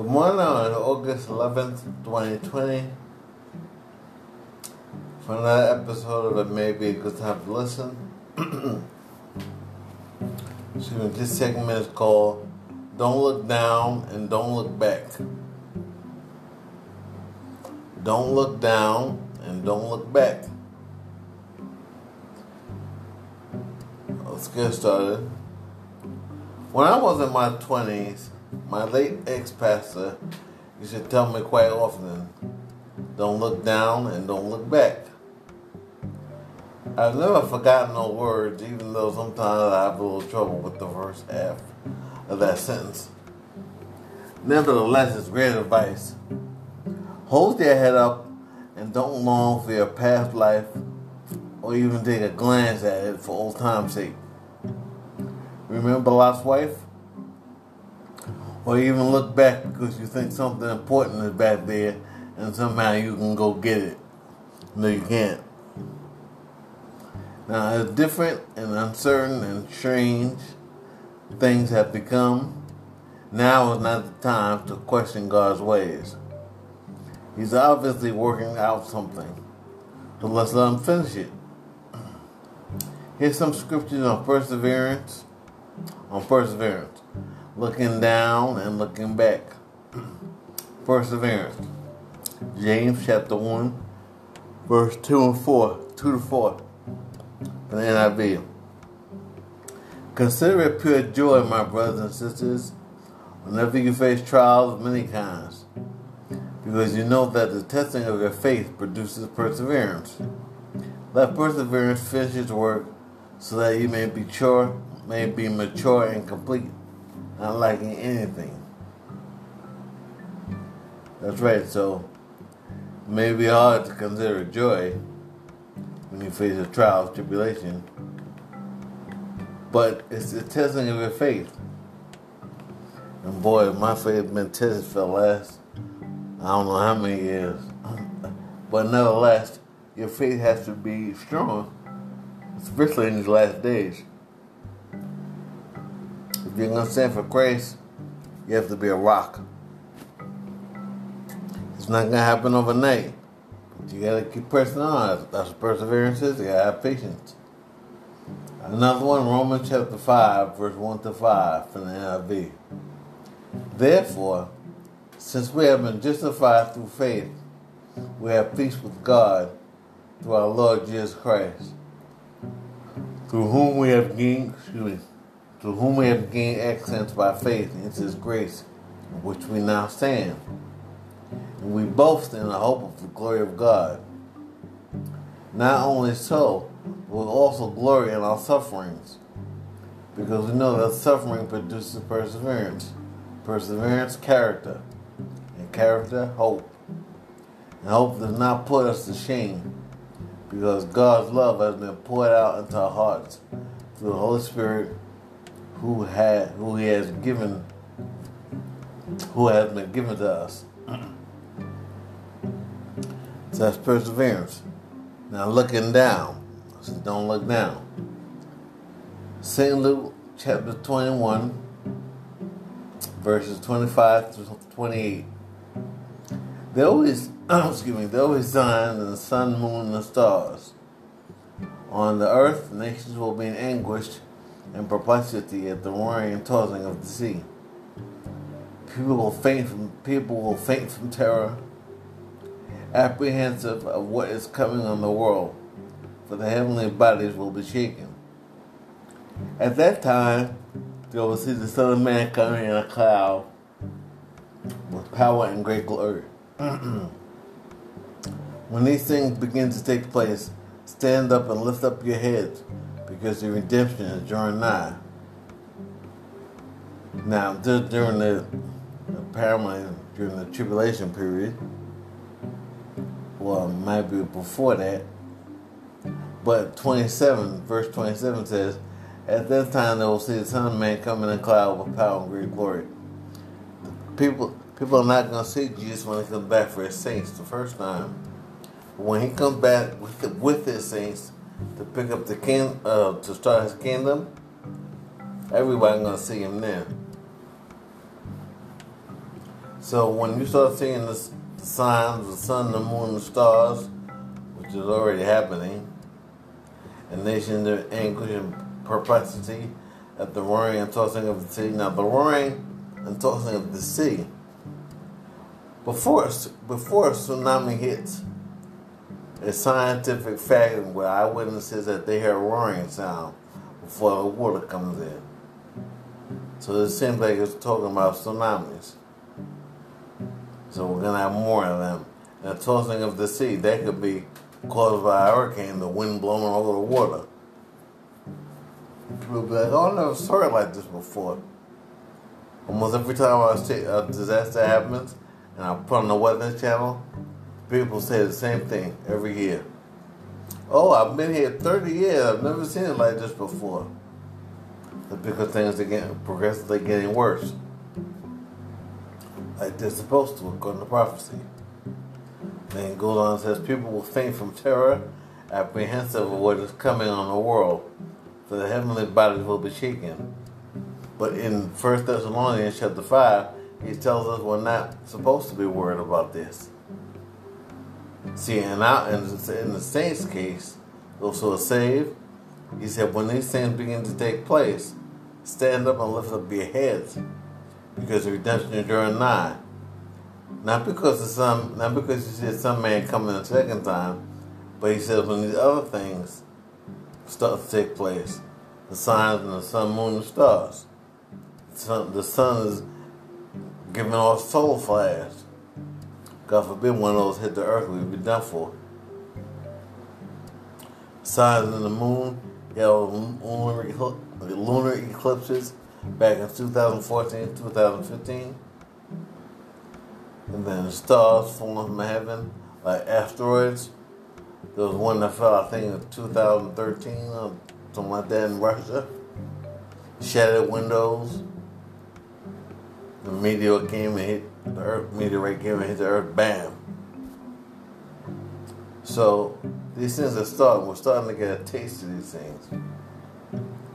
Good morning on August 11th, 2020. For another episode of It May Be a Good Time to Listen. Excuse me, this segment is called Don't Look Down and Don't Look Back. Don't look down and don't look back. Let's get started. When I was in my 20s, my late ex pastor used to tell me quite often don't look down and don't look back. I've never forgotten those words, even though sometimes I have a little trouble with the first half of that sentence. Nevertheless, it's great advice. Hold your head up and don't long for your past life or even take a glance at it for old time's sake. Remember Lot's wife? Or even look back because you think something important is back there and somehow you can go get it. No, you can't. Now, as different and uncertain and strange things have become, now is not the time to question God's ways. He's obviously working out something. So let's let him finish it. Here's some scriptures on perseverance. On perseverance. Looking down and looking back. Perseverance. James chapter 1, verse 2 and 4. 2 to 4. From the NIV. Consider it pure joy, my brothers and sisters, whenever you face trials of many kinds because you know that the testing of your faith produces perseverance. Let perseverance finish its work, so that you may be mature, may be mature and complete, not lacking anything. That's right. So, it may be hard to consider joy when you face a trial, of tribulation, but it's the testing of your faith. And boy, my faith been tested for the last I don't know how many years. But nevertheless, your faith has to be strong, especially in these last days. If you're going to stand for Christ, you have to be a rock. It's not going to happen overnight. But you got to keep pressing on. That's what perseverance is. You got to have patience. Another one, Romans chapter 5, verse 1 to 5 from the NIV. Therefore, since we have been justified through faith, we have peace with God through our Lord Jesus Christ, through whom we have gained, excuse me, through whom we have gained access by faith into His grace, in which we now stand. And we boast in the hope of the glory of God. Not only so, but we also glory in our sufferings, because we know that suffering produces perseverance, perseverance, character and character, hope. And hope does not put us to shame because God's love has been poured out into our hearts through the Holy Spirit who had who he has given who has been given to us. so that's perseverance. Now looking down. So don't look down. St. Luke chapter 21 verses 25 to 28. They always, excuse me, they always shine in the sun, moon, and the stars. On the earth, nations will be in anguish and perplexity at the roaring and tossing of the sea. People will faint from people will faint from terror, apprehensive of what is coming on the world, for the heavenly bodies will be shaken. At that time, they will see the Son of Man coming in a cloud with power and great glory. when these things begin to take place, stand up and lift up your heads, because the redemption is drawing nigh. Now, during the apparently during the tribulation period, well, might be before that, but 27, verse 27 says, At that time they will see the Son of Man coming in a cloud with power and great glory. people, People are not going to see Jesus when he comes back for his saints the first time. When he comes back with, with his saints to pick up the king, uh, to start his kingdom, everybody to see him then. So when you start seeing the signs, the sun, the moon, the stars, which is already happening, and nations in anguish and perplexity at the roaring and tossing of the sea. Now the roaring and tossing of the sea. Before before a tsunami hits, a scientific fact where eyewitnesses that they hear a roaring sound before the water comes in. So it seems like it's talking about tsunamis. So we're gonna have more of them. And the tossing of the sea, that could be caused by a hurricane, the wind blowing over the water. People be like, oh, I never saw it like this before. Almost every time a disaster happens and I put on the Weather Channel, people say the same thing every year. Oh, I've been here 30 years. I've never seen it like this before. That's because things are getting progressively getting worse. Like they're supposed to, according to prophecy. Then goes on and says, People will faint from terror, apprehensive of what is coming on the world, for the heavenly bodies will be shaken. But in 1 Thessalonians chapter 5, he tells us we're not supposed to be worried about this. See, and out in, in the saints' case, those who are saved, he said, when these things begin to take place, stand up and lift up your heads, because the redemption is drawing nigh. Not because of some, not because you see some man coming a second time, but he says when these other things start to take place, the signs and the sun, moon, and stars. The sun, the is giving off solar flares. God forbid one of those hit the earth, we'd be done for. Signs in the moon, you lunar, lunar eclipses back in 2014, 2015. And then the stars falling from heaven, like asteroids. There was one that fell, I think, in 2013 or something like that in Russia. Shattered windows. The meteor came and hit the earth, meteorite and hit the earth, bam. So these things are starting. We're starting to get a taste of these things.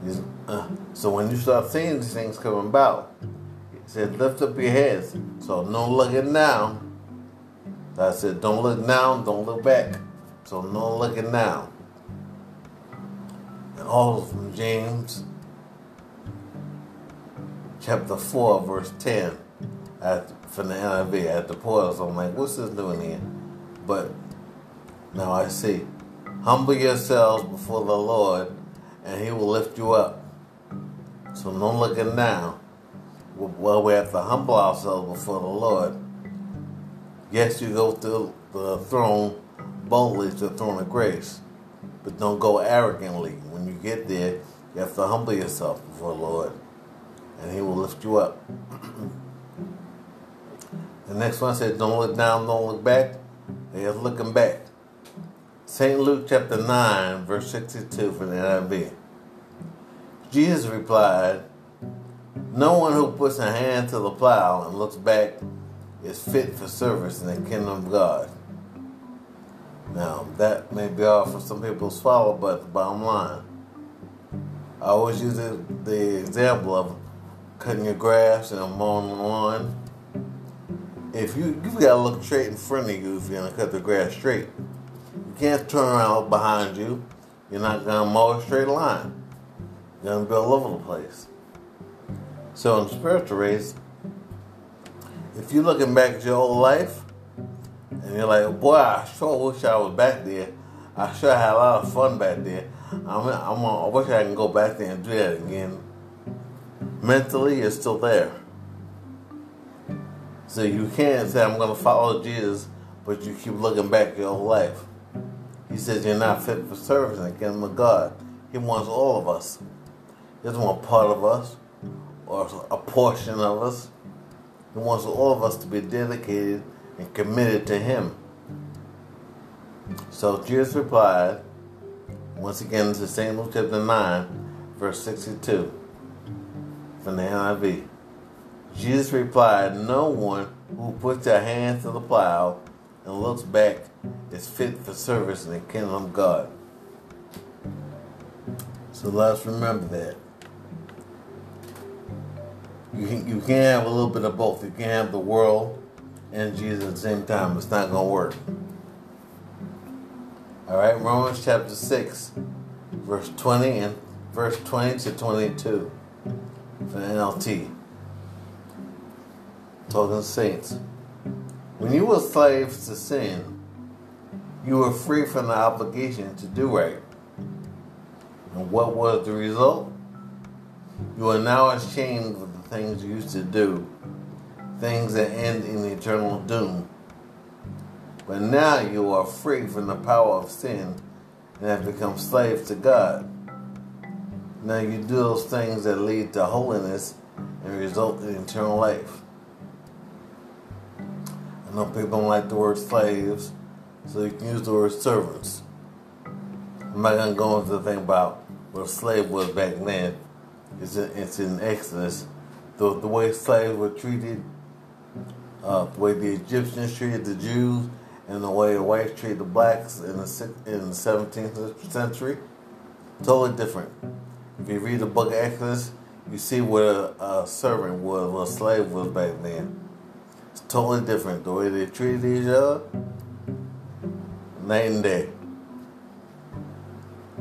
These, uh, so when you start seeing these things coming about, he said, lift up your heads. So no looking down. I said, don't look down, don't look back. So no looking down. And all from James chapter 4, verse 10 at, from the NIV. At the portal. So I'm like, what's this doing here? But now I see. Humble yourselves before the Lord, and he will lift you up. So no looking down. Well, we have to humble ourselves before the Lord. Yes, you go to the throne boldly to the throne of grace, but don't go arrogantly. When you get there, you have to humble yourself before the Lord, and He will lift you up. the next one says, Don't look down, don't look back. They are looking back. St. Luke chapter 9, verse 62 from the NIV. Jesus replied, No one who puts a hand to the plow and looks back is fit for service in the kingdom of God. Now, that may be hard for some people to swallow, but the bottom line, I always use the, the example of cutting your grass and mowing the lawn. If you you gotta look straight in front of you if you're gonna cut the grass straight. You can't turn around behind you. You're not gonna mow a straight line. You're gonna be all over the place. So in spiritual race, if you're looking back at your whole life and you're like, boy, I sure wish I was back there. I sure had a lot of fun back there. I'm, I'm, I wish I can go back there and do that again. Mentally, you're still there. So you can't say, I'm going to follow Jesus, but you keep looking back your whole life. He says you're not fit for service in the kingdom of God. He wants all of us. He doesn't want part of us or a portion of us. He wants all of us to be dedicated and committed to Him. So Jesus replied, once again to St. Luke chapter 9, verse 62 from the NIV. Jesus replied, No one who puts their hands to the plow and looks back is fit for service in the kingdom of God. So let's remember that. You, can, you can't have a little bit of both. You can't have the world and Jesus at the same time. It's not going to work. All right, Romans chapter 6, verse 20 and verse 20 to 22 for the Talking saints. When you were slaves to sin, you were free from the obligation to do right. And what was the result? You are now ashamed of the things you used to do, things that end in eternal doom. But now you are free from the power of sin and have become slaves to God. Now you do those things that lead to holiness and result in eternal life. Know people don't like the word slaves, so you can use the word servants. I'm not to go into the thing about what a slave was back then. It's in, it's in Exodus. The, the way slaves were treated, uh, the way the Egyptians treated the Jews, and the way the whites treated the blacks in the, in the 17th century, totally different. If you read the book of Exodus, you see what a, a servant was, what a slave was back then. Totally different. The way they treated each other, night and day.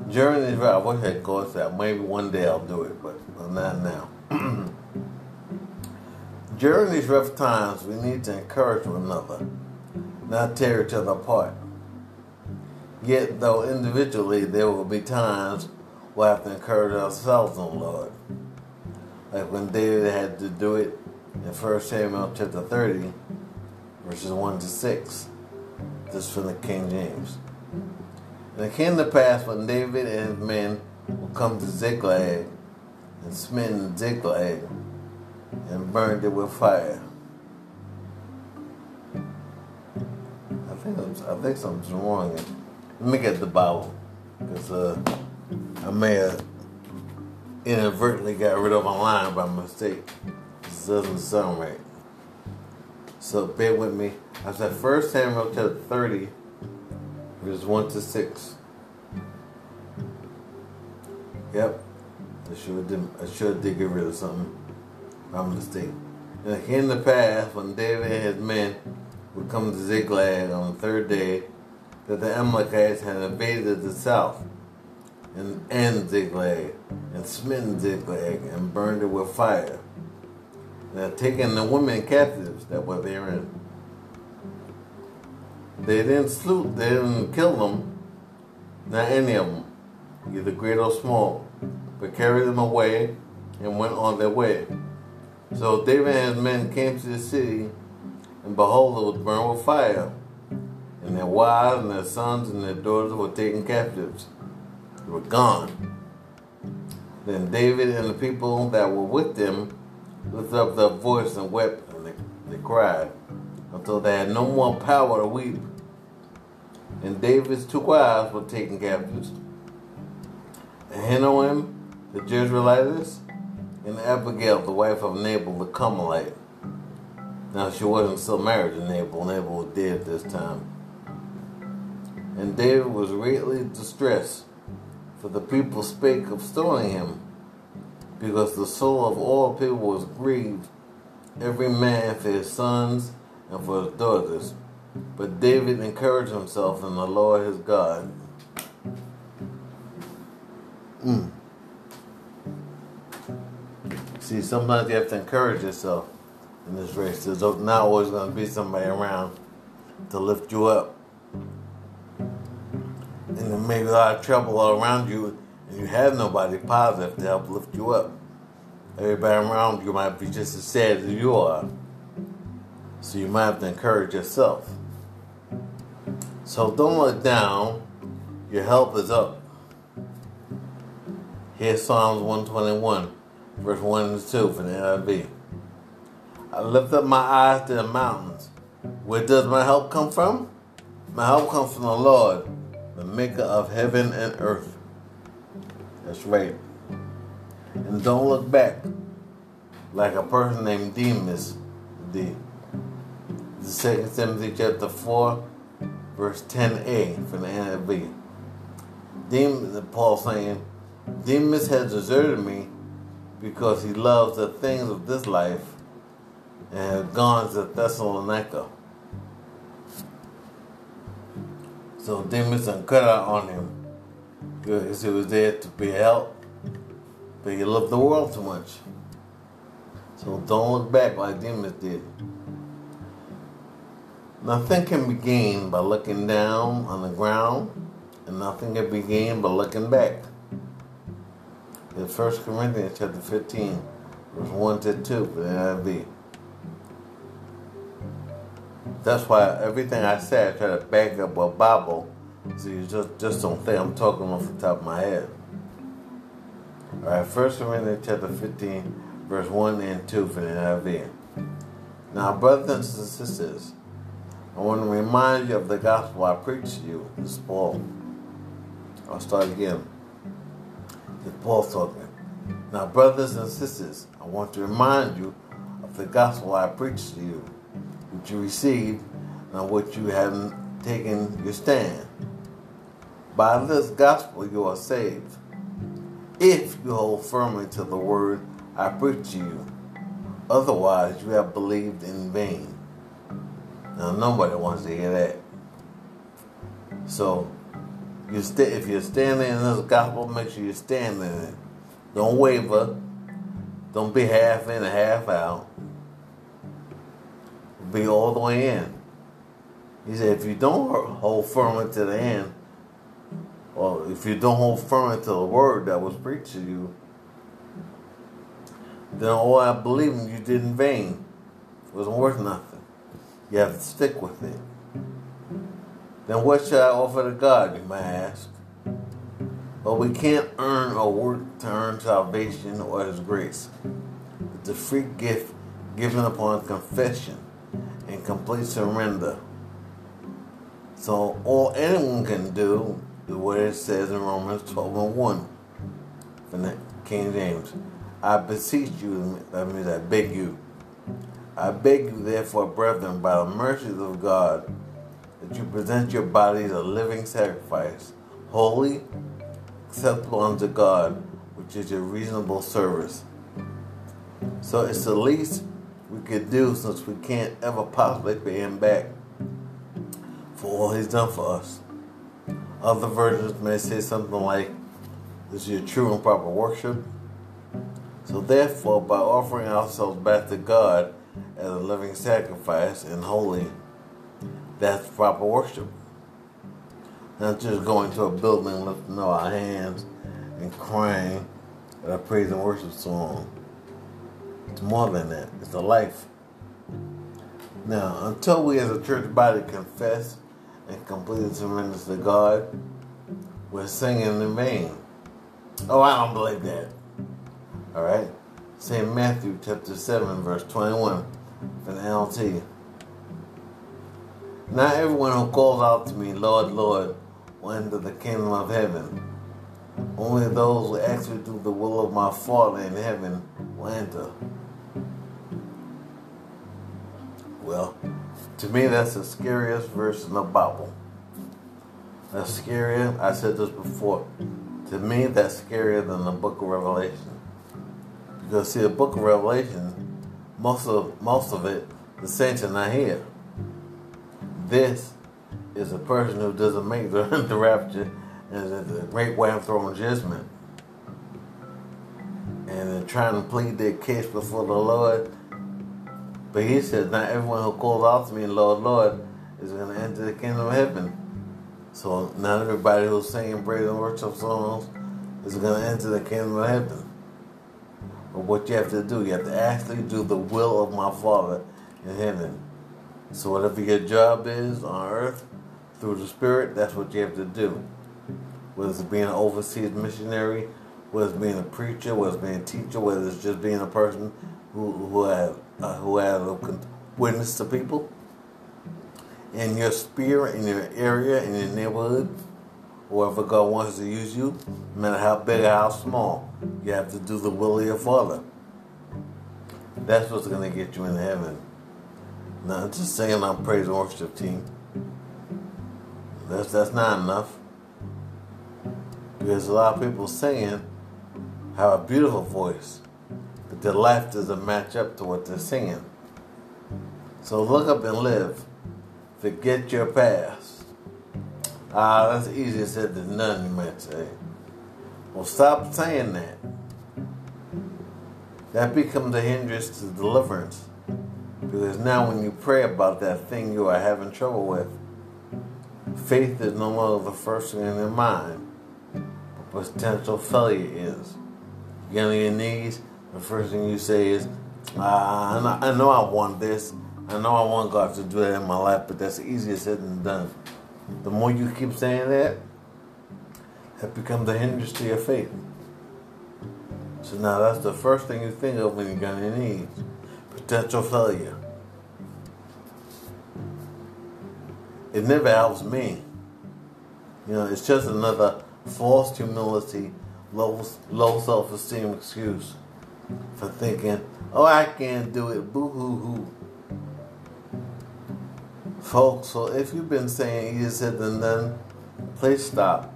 During this I wish I could that. Maybe one day I'll do it, but not now. During these rough times, we need to encourage one another, not tear each other apart. Yet, though individually there will be times we'll have to encourage ourselves on Lord. Like when David had to do it in 1 Samuel chapter 30, verses 1 to 6. This is from the King James. And it came to pass when David and his men would come to Ziklag and smitten Ziklag and burned it with fire. I think I think something's wrong. Let me get the Bible because uh, I may have inadvertently got rid of my line by mistake. Doesn't sound right. So bear with me. I said First Samuel chapter 30, verses 1 to 6. Yep. I sure did I sure did get rid of something by mistake. And it came to pass when David and his men would come to Ziklag on the third day that the Amalekites had invaded the south and, and Ziklag and smitten Ziklag and burned it with fire. Had taken the women captives that were therein. They didn't slew, they didn't kill them, not any of them, either great or small, but carried them away and went on their way. So David and his men came to the city, and behold, it was burned with fire, and their wives and their sons and their daughters were taken captives. They were gone. Then David and the people that were with them lifted up their voice and wept, and they, they cried until they had no more power to weep. And David's two wives were taken captives. Ahinoam, the Jezreelitess, and Abigail, the wife of Nabal the Carmelite. Now she wasn't still married to Nabal. Nabal was dead this time. And David was greatly distressed, for the people spake of stoning him, because the soul of all people was grieved, every man for his sons and for his daughters. But David encouraged himself in the Lord his God. Mm. See, sometimes you have to encourage yourself in this race. There's not always going to be somebody around to lift you up. And there may be a lot of trouble all around you, you have nobody positive to help lift you up. Everybody around you might be just as sad as you are. So you might have to encourage yourself. So don't let down. Your help is up. Here's Psalms 121, verse 1 and 2 from the NIV. I lift up my eyes to the mountains. Where does my help come from? My help comes from the Lord, the maker of heaven and earth. That's right. And don't look back. Like a person named Demas did. The second Timothy chapter four, verse ten A from the NIV. Demas Paul saying, Demas has deserted me because he loves the things of this life and has gone to Thessalonica. So Demas done cut out on him because he was there to be help, but he loved the world too much. So don't look back like Demas did. Nothing can be gained by looking down on the ground, and nothing can be gained by looking back. In 1 Corinthians chapter 15, verse 1 to 2 for the NIV. That's why everything I say, I try to back up a Bible so you just, just don't think I'm talking off the top of my head. All right, 1 Corinthians chapter 15, verse 1 and 2 for the NIV. Now, brothers and sisters, I want to remind you of the gospel I preached to you. This is Paul. I'll start again. This is Paul talking. Now, brothers and sisters, I want to remind you of the gospel I preached to you which you received and on which you haven't taken your stand. By this gospel you are saved, if you hold firmly to the word I preach to you. Otherwise, you have believed in vain. Now, nobody wants to hear that. So, you if you're standing in this gospel, make sure you stand in it. Don't waver. Don't be half in and half out be all the way in. He said, if you don't hold firmly to the end, or if you don't hold firm to the word that was preached to you, then all I believe in you did in vain. It wasn't worth nothing. You have to stick with it. Then what should I offer to God, you may ask? But we can't earn or work to earn salvation or His grace. It's a free gift given upon confession and complete surrender. So all anyone can do what it says in Romans 12 and 1 from the King James. I beseech you, that means I beg you. I beg you, therefore, brethren, by the mercies of God, that you present your bodies a living sacrifice, holy, acceptable unto God, which is your reasonable service. So it's the least we could do since we can't ever possibly pay him back for all he's done for us. Other versions may say something like, This is your true and proper worship. So, therefore, by offering ourselves back to God as a living sacrifice and holy, that's proper worship. Not just going to a building, lifting up our hands and crying at a praise and worship song. It's more than that. It's a life. Now, until we as a church body confess and completely surrender to God, we're singing in vain. Oh, I don't believe that. All right? St. Matthew chapter 7, verse 21 from the NLT. Not everyone who calls out to me, Lord, Lord, will enter the kingdom of heaven. Only those who actually do the will of my Father in heaven will enter. Well, to me, that's the scariest verse in the Bible. That's scarier. I said this before. To me, that's scarier than the book of Revelation. Because, see, the book of Revelation, most of, most of it, the saints are not here. This is a person who doesn't make the, the rapture and the great white throne judgment. And they're trying to plead their case before the Lord but he says, Not everyone who calls out to me, Lord, Lord, is going to enter the kingdom of heaven. So not everybody who's singing praise and worship songs is going to enter the kingdom of heaven. But what you have to do, you have to actually do the will of my Father in heaven. So whatever your job is on earth, through the Spirit, that's what you have to do. Whether it's being an overseas missionary, whether it's being a preacher, whether it's being a teacher, whether it's just being a person who, who have uh, who have witnessed to people in your sphere, in your area, in your neighborhood, wherever God wants to use you, no matter how big or how small, you have to do the will of your Father. That's what's going to get you in heaven. Not just saying I'm praise and worship team. That's that's not enough. Because a lot of people singing have a beautiful voice their life doesn't match up to what they're singing. So look up and live. Forget your past. Ah, that's easier said than done, you might say. Well, stop saying that. That becomes a hindrance to deliverance. Because now, when you pray about that thing you are having trouble with, faith is no longer the first thing in your mind. But potential failure is. You get on your knees, the first thing you say is, ah, I know, I want this. I know I want God to do that in my life, but that's easier said than done. The more you keep saying that, that becomes a hindrance to your faith. So now that's the first thing you think of when you get on your knees. Potential failure. It never helps me. You know, it's just another false humility, low, low self esteem excuse for thinking, oh, I can't do it, boo hoo hoo. Folks, so if you've been saying easier said than done, please stop.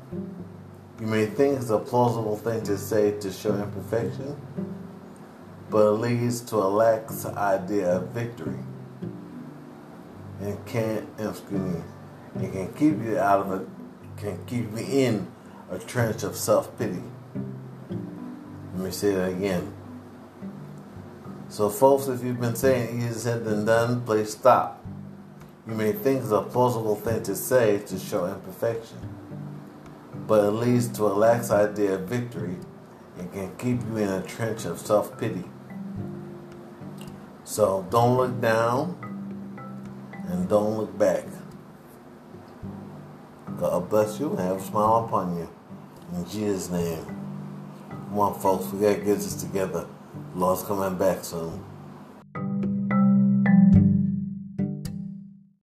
You may think it's a plausible thing to say to show imperfection, but it leads to a lax idea of victory. And can't, excuse me, it can keep you out of it, can keep you in a trench of self pity. Let me say that again. So, folks, if you've been saying easier said than done, please stop. You may think it's a plausible thing to say to show imperfection, but it leads to a lax idea of victory and can keep you in a trench of self pity. So don't look down and don't look back. God bless you and have a smile upon you. In Jesus' name. Come on, folks, we gotta get this together. Lord's coming back soon.